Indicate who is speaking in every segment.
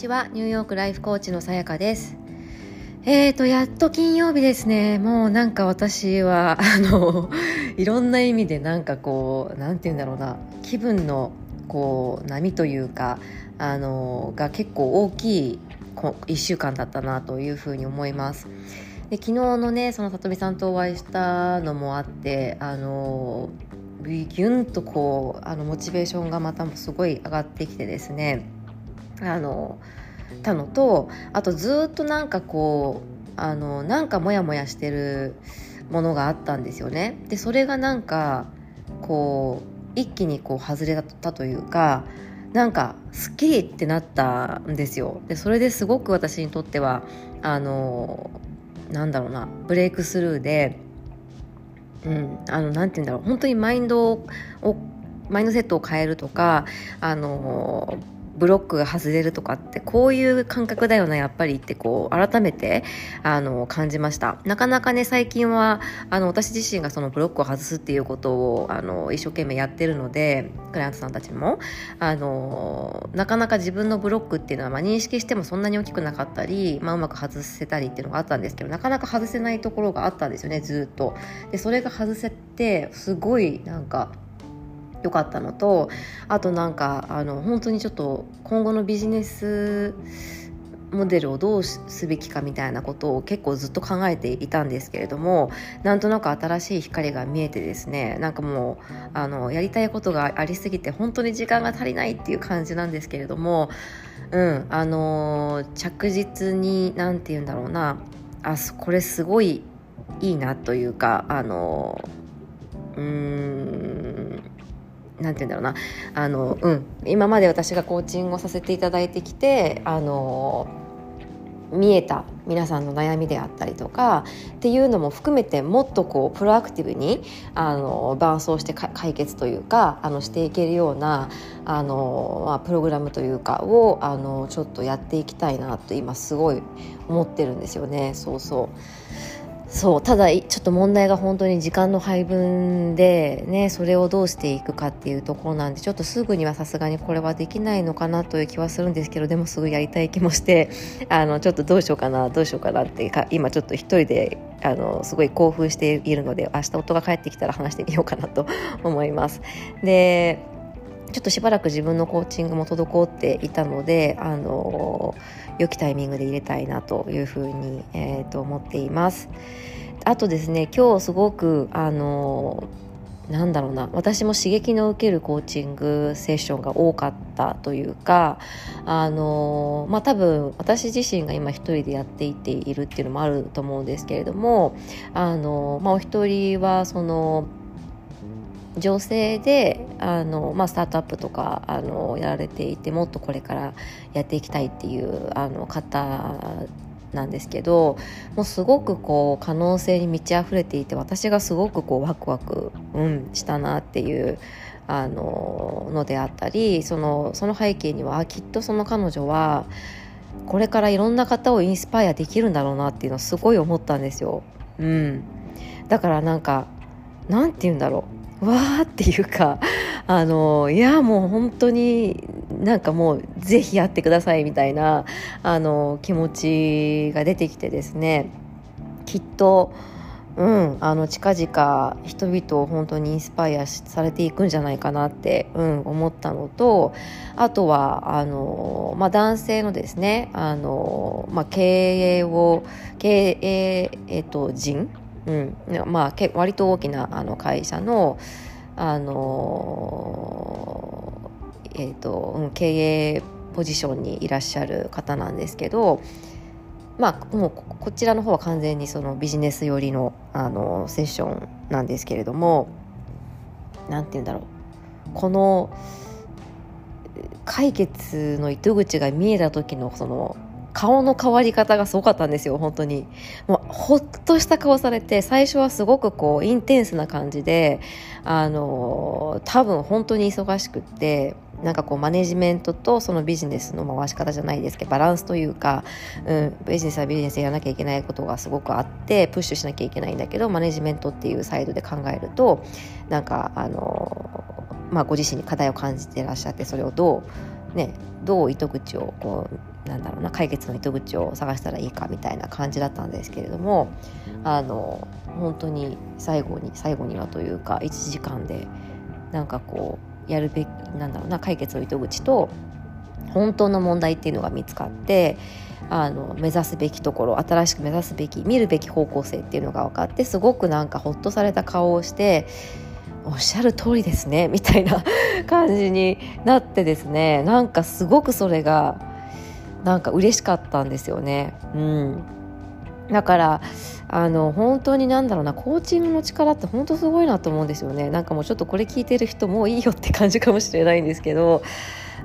Speaker 1: ちは。ニューヨークライフコーチのさやかです。えーとやっと金曜日ですね。もうなんか私は あのいろんな意味でなんかこうなんて言うんだろうな。気分のこう波というかあのが結構大きい1週間だったなというふうに思います。で昨日のねその里見さんとお会いしたのもあってあのギュンとこうあのモチベーションがまたすごい上がってきてですね。あのたのとあとずっとなんかこうあのなんかモヤモヤしてるものがあったんですよね。でそれがなんかこう一気にこう外れたというかなんかすっきりってなったんですよ。でそれですごく私にとってはあのなんだろうなブレイクスルーで、うん、あのなんて言うんだろう本当にマインドをマインドセットを変えるとかあのブロックが外れるとかってこういう感覚だよなやっぱりってこう改めてあの感じました。なかなかね最近はあの私自身がそのブロックを外すっていうことをあの一生懸命やってるのでクライアントさんたちも。あのなかなか自分のブロックっていうのは、まあ、認識してもそんなに大きくなかったり、まあ、うまく外せたりっていうのがあったんですけどなかなか外せないところがあったんですよねずっと。でそれが外せてすごいなんか良かったのとあとなんかあの本当にちょっと今後のビジネスモデルをどうすべきかみたいなことを結構ずっと考えていたんですけれどもなんとなく新しい光が見えてですねなんかもうあのやりたいことがありすぎて本当に時間が足りないっていう感じなんですけれどもうんあの着実に何て言うんだろうなあこれすごいいいなというかあのうーんなんて言うんだろうな。あの、うん、今まで私がコーチングをさせていただいてきてあの見えた皆さんの悩みであったりとかっていうのも含めてもっとこうプロアクティブにあの伴走して解決というかあのしていけるようなあの、まあ、プログラムというかをあのちょっとやっていきたいなと今すごい思ってるんですよね。そうそう。そうただちょっと問題が本当に時間の配分でねそれをどうしていくかっていうところなんでちょっとすぐにはさすがにこれはできないのかなという気はするんですけどでもすぐやりたい気もして あのちょっとどうしようかなどうしようかなってか今ちょっと一人であのすごい興奮しているので明日夫が帰ってきたら話してみようかなと思います。でちょっとしばらく自分のコーチングも滞っていたのであの良きタイミングで入れたいなというふうに、えー、と思っています。あとですね今日すごくあのなんだろうな私も刺激の受けるコーチングセッションが多かったというかあのまあ多分私自身が今一人でやっていっているっていうのもあると思うんですけれどもあの、まあ、お一人はその女性であの、まあ、スタートアップとかあのやられていてもっとこれからやっていきたいっていうあの方なんですけどもうすごくこう可能性に満ち溢れていて私がすごくこうワクワク、うん、したなっていうあののであったりそのその背景にはきっとその彼女はこれからいろんな方をインスパイアできるんだろうなっていうのをすごい思ったんですよ。うん、だからなんかなんて言うんだろうわーっていうかあのいやもう本当になんかもうぜひやってくださいみたいなあの気持ちが出てきてですねきっとうん、あの近々人々を本当にインスパイアされていくんじゃないかなって、うん、思ったのとあとはあの、まあ、男性のですねあの、まあ、経営を経営、えっと、人うん。まあ、け割と大きなあの会社の、あのー、えーとうん、経営ポジションにいらっしゃる方なんですけど、まあ、もうこちらの方は完全にそのビジネス寄りの、あのセッションなんですけれども何て言うんだろう。この解決の糸口が見えた時のその顔の変わり方がすごかったんですよ本当に。もうほっとした顔されて最初はすごくこうインテンスな感じであの多分本当に忙しくってなんかこうマネジメントとそのビジネスの回し方じゃないですけどバランスというか、うん、ビジネスはビジネスでやらなきゃいけないことがすごくあってプッシュしなきゃいけないんだけどマネジメントっていうサイドで考えるとなんかあの、まあ、ご自身に課題を感じていらっしゃってそれをどうねどう糸口をこうなんだろうな解決の糸口を探したらいいかみたいな感じだったんですけれどもあの本当に最後に最後にはというか1時間でなんかこうやるべきなんだろうな解決の糸口と本当の問題っていうのが見つかってあの目指すべきところ新しく目指すべき見るべき方向性っていうのが分かってすごくなんかほっとされた顔をしておっしゃる通りですねみたいな感じになってですね なんかすごくそれがなんか嬉しかったんですよね。うんだからあの本当に何だろうなコーチングの力って本当すごいなと思うんですよねなんかもうちょっとこれ聞いてる人もういいよって感じかもしれないんですけど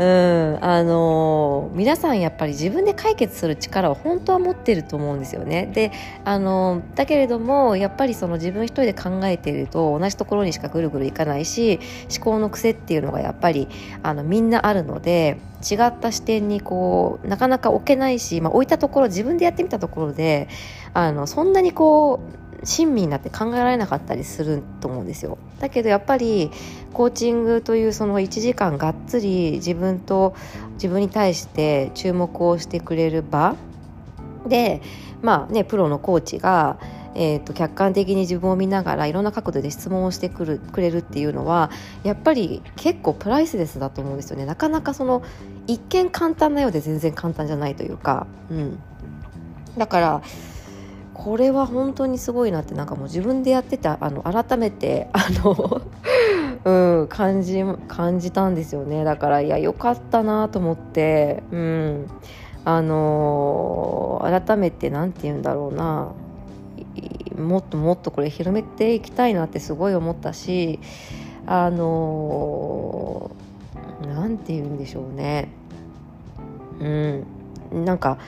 Speaker 1: うん、あの皆さんやっぱり自分で解決する力を本当は持ってると思うんですよね。で、あのだけれどもやっぱりその自分一人で考えていると同じところにしかぐるぐるいかないし思考の癖っていうのがやっぱりあのみんなあるので違った視点にこうなかなか置けないし、まあ、置いたところ自分でやってみたところであのそんなにこう親身になって考えられなかったりすると思うんですよだけどやっぱりコーチングというその1時間がっつり自分と自分に対して注目をしてくれる場でまあねプロのコーチがえーと、客観的に自分を見ながらいろんな角度で質問をしてくるくれるっていうのはやっぱり結構プライスレスだと思うんですよね。なかなかその一見簡単なようで全然簡単じゃないというか、うん、だからこれは本当にすごいなってなんかもう自分でやってたあの改めてあのうん感じ感じたんですよね。だからいや良かったなと思って。うん。あの改めて何て言うんだろうな。もっともっとこれ広めていきたいなってすごい思ったしあの何て言うんでしょうね。うん。なんか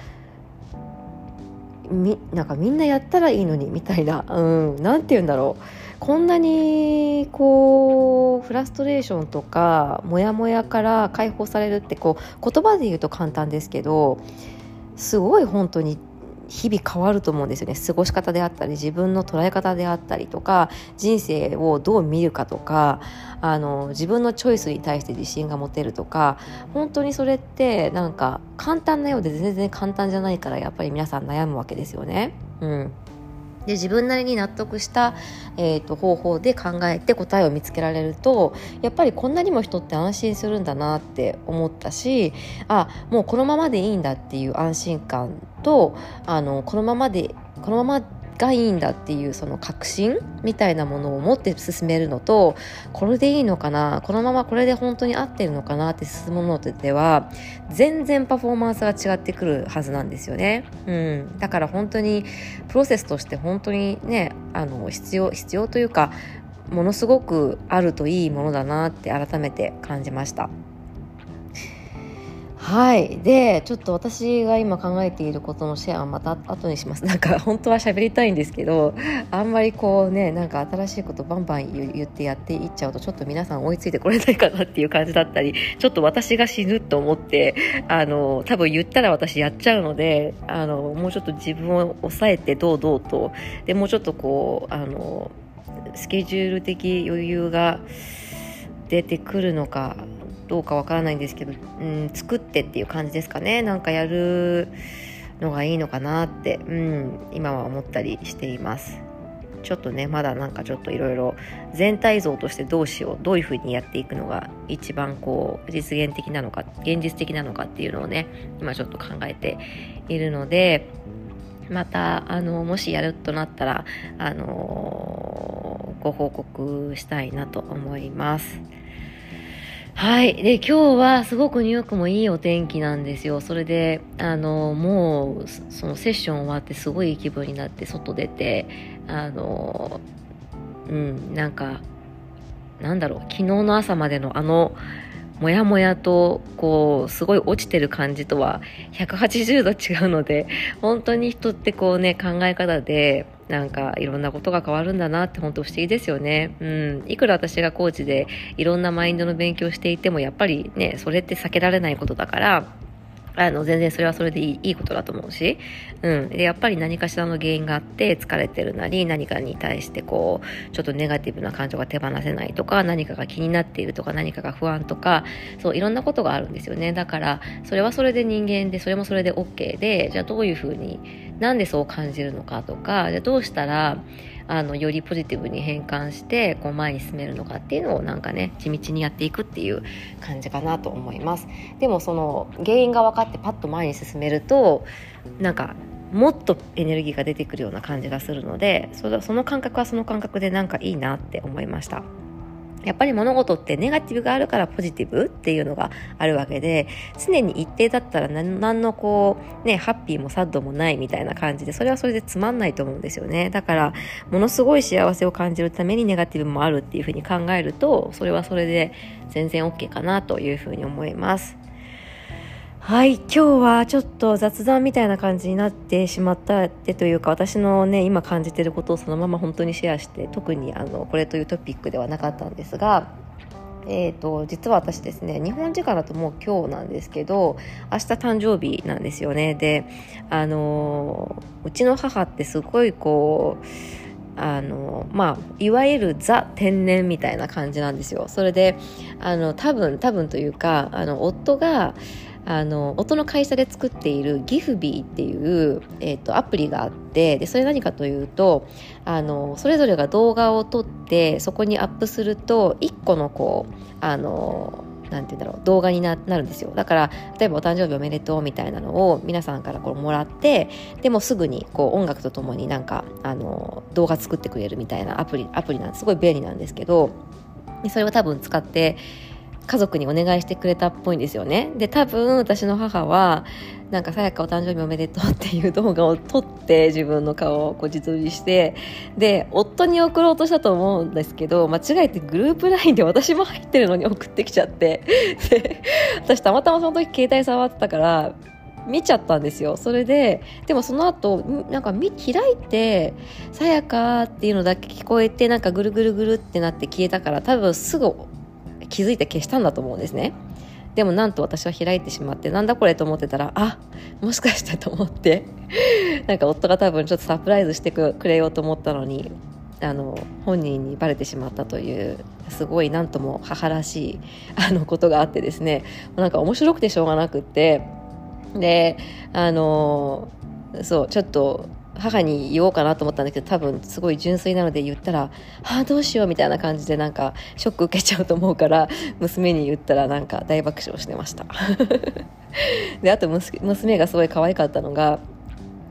Speaker 1: みなんかみんなやったらいいのにみたいな。何、うん、て言うんだろう。こんなにこうフラストレーションとかモヤモヤから解放されるってこう言葉で言うと簡単ですけどすごい本当に日々変わると思うんですよね過ごし方であったり自分の捉え方であったりとか人生をどう見るかとかあの自分のチョイスに対して自信が持てるとか本当にそれってなんか簡単なようで全然簡単じゃないからやっぱり皆さん悩むわけですよね。うんで自分なりに納得した、えーと、方法で考えて答えを見つけられるとやっぱりこんなにも人って安心するんだなって思ったしあもうこのままでいいんだっていう安心感とあのこのままでこのままがいいんだっていうその確信みたいなものを持って進めるのとこれでいいのかなこのままこれで本当に合ってるのかなって進むのでは全然パフォーマンスが違ってくるはずなんですよね、うん、だから本当にプロセスとして本当にねあの必要必要というかものすごくあるといいものだなって改めて感じました。はい。でちょっと私が今考えていることのシェアはまた後にします。なんか本当は喋りたいんですけどあんまりこうねなんか新しいことバンバン言ってやっていっちゃうとちょっと皆さん追いついてこれないかなっていう感じだったりちょっと私が死ぬと思ってあの多分言ったら私やっちゃうのであのもうちょっと自分を抑えてどうどうと。でもうちょっとこうあのスケジュール的余裕が出てくるのかどうかわからないんですけど、うん、作ってっていう感じですかねなんかやるのがいいのかなって、うん、今は思ったりしていますちょっとねまだなんかちょっといろいろ全体像としてどうしようどういうふうにやっていくのが一番こう実現的なのか現実的なのかっていうのをね今ちょっと考えているのでまたあのもしやるとなったらあのご報告したいなと思います。はい。で、今日はすごくニューヨークもいいお天気なんですよ。それで、あの、もう、そのセッション終わってすごいいい気分になって外出て、あの、うん、なんか、なんだろう、昨日の朝までのあの、もやもやと、こう、すごい落ちてる感じとは180度違うので、本当に人ってこうね、考え方で、なんかいろんなことが変わるんだなって本当不思議ですよね。うん。いくら私がコーチでいろんなマインドの勉強していてもやっぱりね、それって避けられないことだから、あの、全然それはそれでいいいいことだと思うし、うん。で、やっぱり何かしらの原因があって疲れてるなり、何かに対してこう、ちょっとネガティブな感情が手放せないとか、何かが気になっているとか、何かが不安とか、そう、いろんなことがあるんですよね。だから、それはそれで人間で、それもそれで OK で、じゃあどういうふうに、なんでそう感じるのかとか、じゃあどうしたら、あのよりポジティブに変換してこう前に進めるのかっていうのをなんかね地道にやっていくっていう感じかなと思います。でもその原因が分かってパッと前に進めるとなんかもっとエネルギーが出てくるような感じがするのでその感覚はその感覚でなんかいいなって思いました。やっぱり物事ってネガティブがあるからポジティブっていうのがあるわけで常に一定だったら何のこうねハッピーもサッドもないみたいな感じでそれはそれでつまんないと思うんですよね。だからものすごい幸せを感じるためにネガティブもあるっていうふうに考えるとそれはそれで全然 OK かなというふうに思います。はい今日はちょっと雑談みたいな感じになってしまったってというか私のね今感じてることをそのまま本当にシェアして特にあのこれというトピックではなかったんですがえーと、実は私ですね日本時間だともう今日なんですけど明日誕生日なんですよね。であのうちの母ってすごいこうあのまあいわゆるザ天然みたいな感じなんですよ。それであの多分多分というかあの夫があの音の会社で作っているギフビーっていう、えーと、アプリがあってでそれ何かというとあのそれぞれが動画を撮ってそこにアップすると1個のこうあのなんて言うんだろう動画になるんですよ。だから例えば「お誕生日おめでとう」みたいなのを皆さんからこうもらってでもすぐにこう音楽とともになんかあの動画作ってくれるみたいなアプリアプリなんです。すごい便利なんですけどそれを多分使って家族にお願いしてくれたっぽいんですよね。で、多分私の母は、なんかさやかお誕生日おめでとうっていう動画を撮って自分の顔をこう自撮りして、で、夫に送ろうとしたと思うんですけど、間違えてグループ LINE で私も入ってるのに送ってきちゃって、で、私たまたまその時携帯触ってたから、見ちゃったんですよ。それで、でもその後、なんか開いて、さやかっていうのだけ聞こえて、なんかぐるぐるぐるってなって消えたから、多分すぐ気づいて消したんだと思うんですね。でもなんと私は開いてしまってなんだこれと思ってたらあもしかしてと思って なんか夫が多分ちょっとサプライズしてくれようと思ったのにあの本人にバレてしまったというすごい何とも母らしい あのことがあってですねなんか面白くてしょうがなくってであのそうちょっと母に言おうかなと思ったんだけど多分すごい純粋なので言ったら「ああどうしよう」みたいな感じでなんかショック受けちゃうと思うから娘に言ったらなんか大爆笑してました。であと娘がすごい可愛かったのが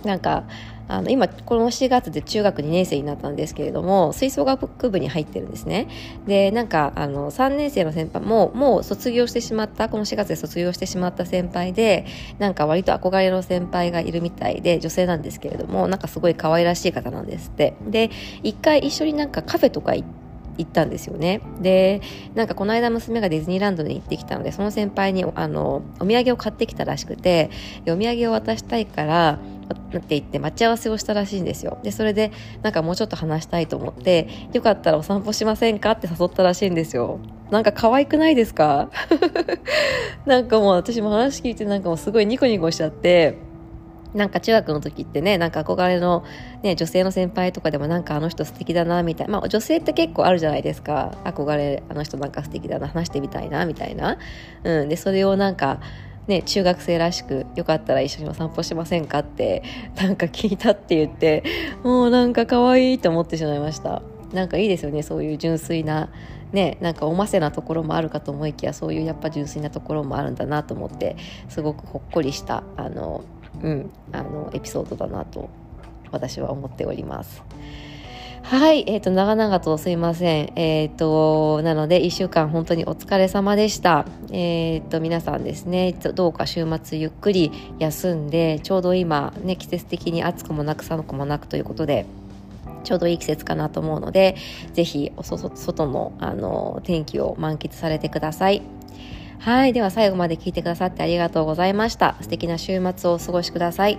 Speaker 1: なんかあの今この4月で中学2年生になったんですけれども吹奏楽部に入ってるんですね。でなんかあの3年生の先輩ももう卒業してしまったこの4月で卒業してしまった先輩でなんか割と憧れの先輩がいるみたいで女性なんですけれどもなんかすごい可愛らしい方なんですって。で一回一緒になんかカフェとか行って行ったんですよねでなんかこの間娘がディズニーランドに行ってきたのでその先輩にあのお土産を買ってきたらしくてお土産を渡したいからって言って待ち合わせをしたらしいんですよ。で、それでなんかもうちょっと話したいと思って、よかったらお散歩しませんかって誘ったらしいんですよ。なんか可愛くないですか？なんかもう私も話聞いてなんかもうすごいニコニコしちゃって、なんか中学の時ってね、なんか憧れの、ね、女性の先輩とかでもなんかあの人素敵だなみたいな、まあ女性って結構あるじゃないですか。憧れ、あの人なんか素敵だな、話してみたいなみたいな。うん。で、それをなんか、ね、中学生らしくよかったら一緒にお散歩しませんかってなんか聞いたって言ってもうなんか可愛いと思ってしまいましたなんかいいですよねそういう純粋なねなんかおませなところもあるかと思いきやそういうやっぱ純粋なところもあるんだなと思ってすごくほっこりしたあのうんあのエピソードだなと私は思っております。はい、えっ、ー、と、長々とすいません。えっ、ー、と、なので、1週間本当にお疲れ様でした。えっ、ー、と、皆さんですね、どうか週末ゆっくり休んで、ちょうど今、ね、季節的に暑くもなく寒くもなくということで、ちょうどいい季節かなと思うので、ぜひ、おそ外の、あの、天気を満喫されてください。はい。では最後まで聞いてくださってありがとうございました。素敵な週末をお過ごしください。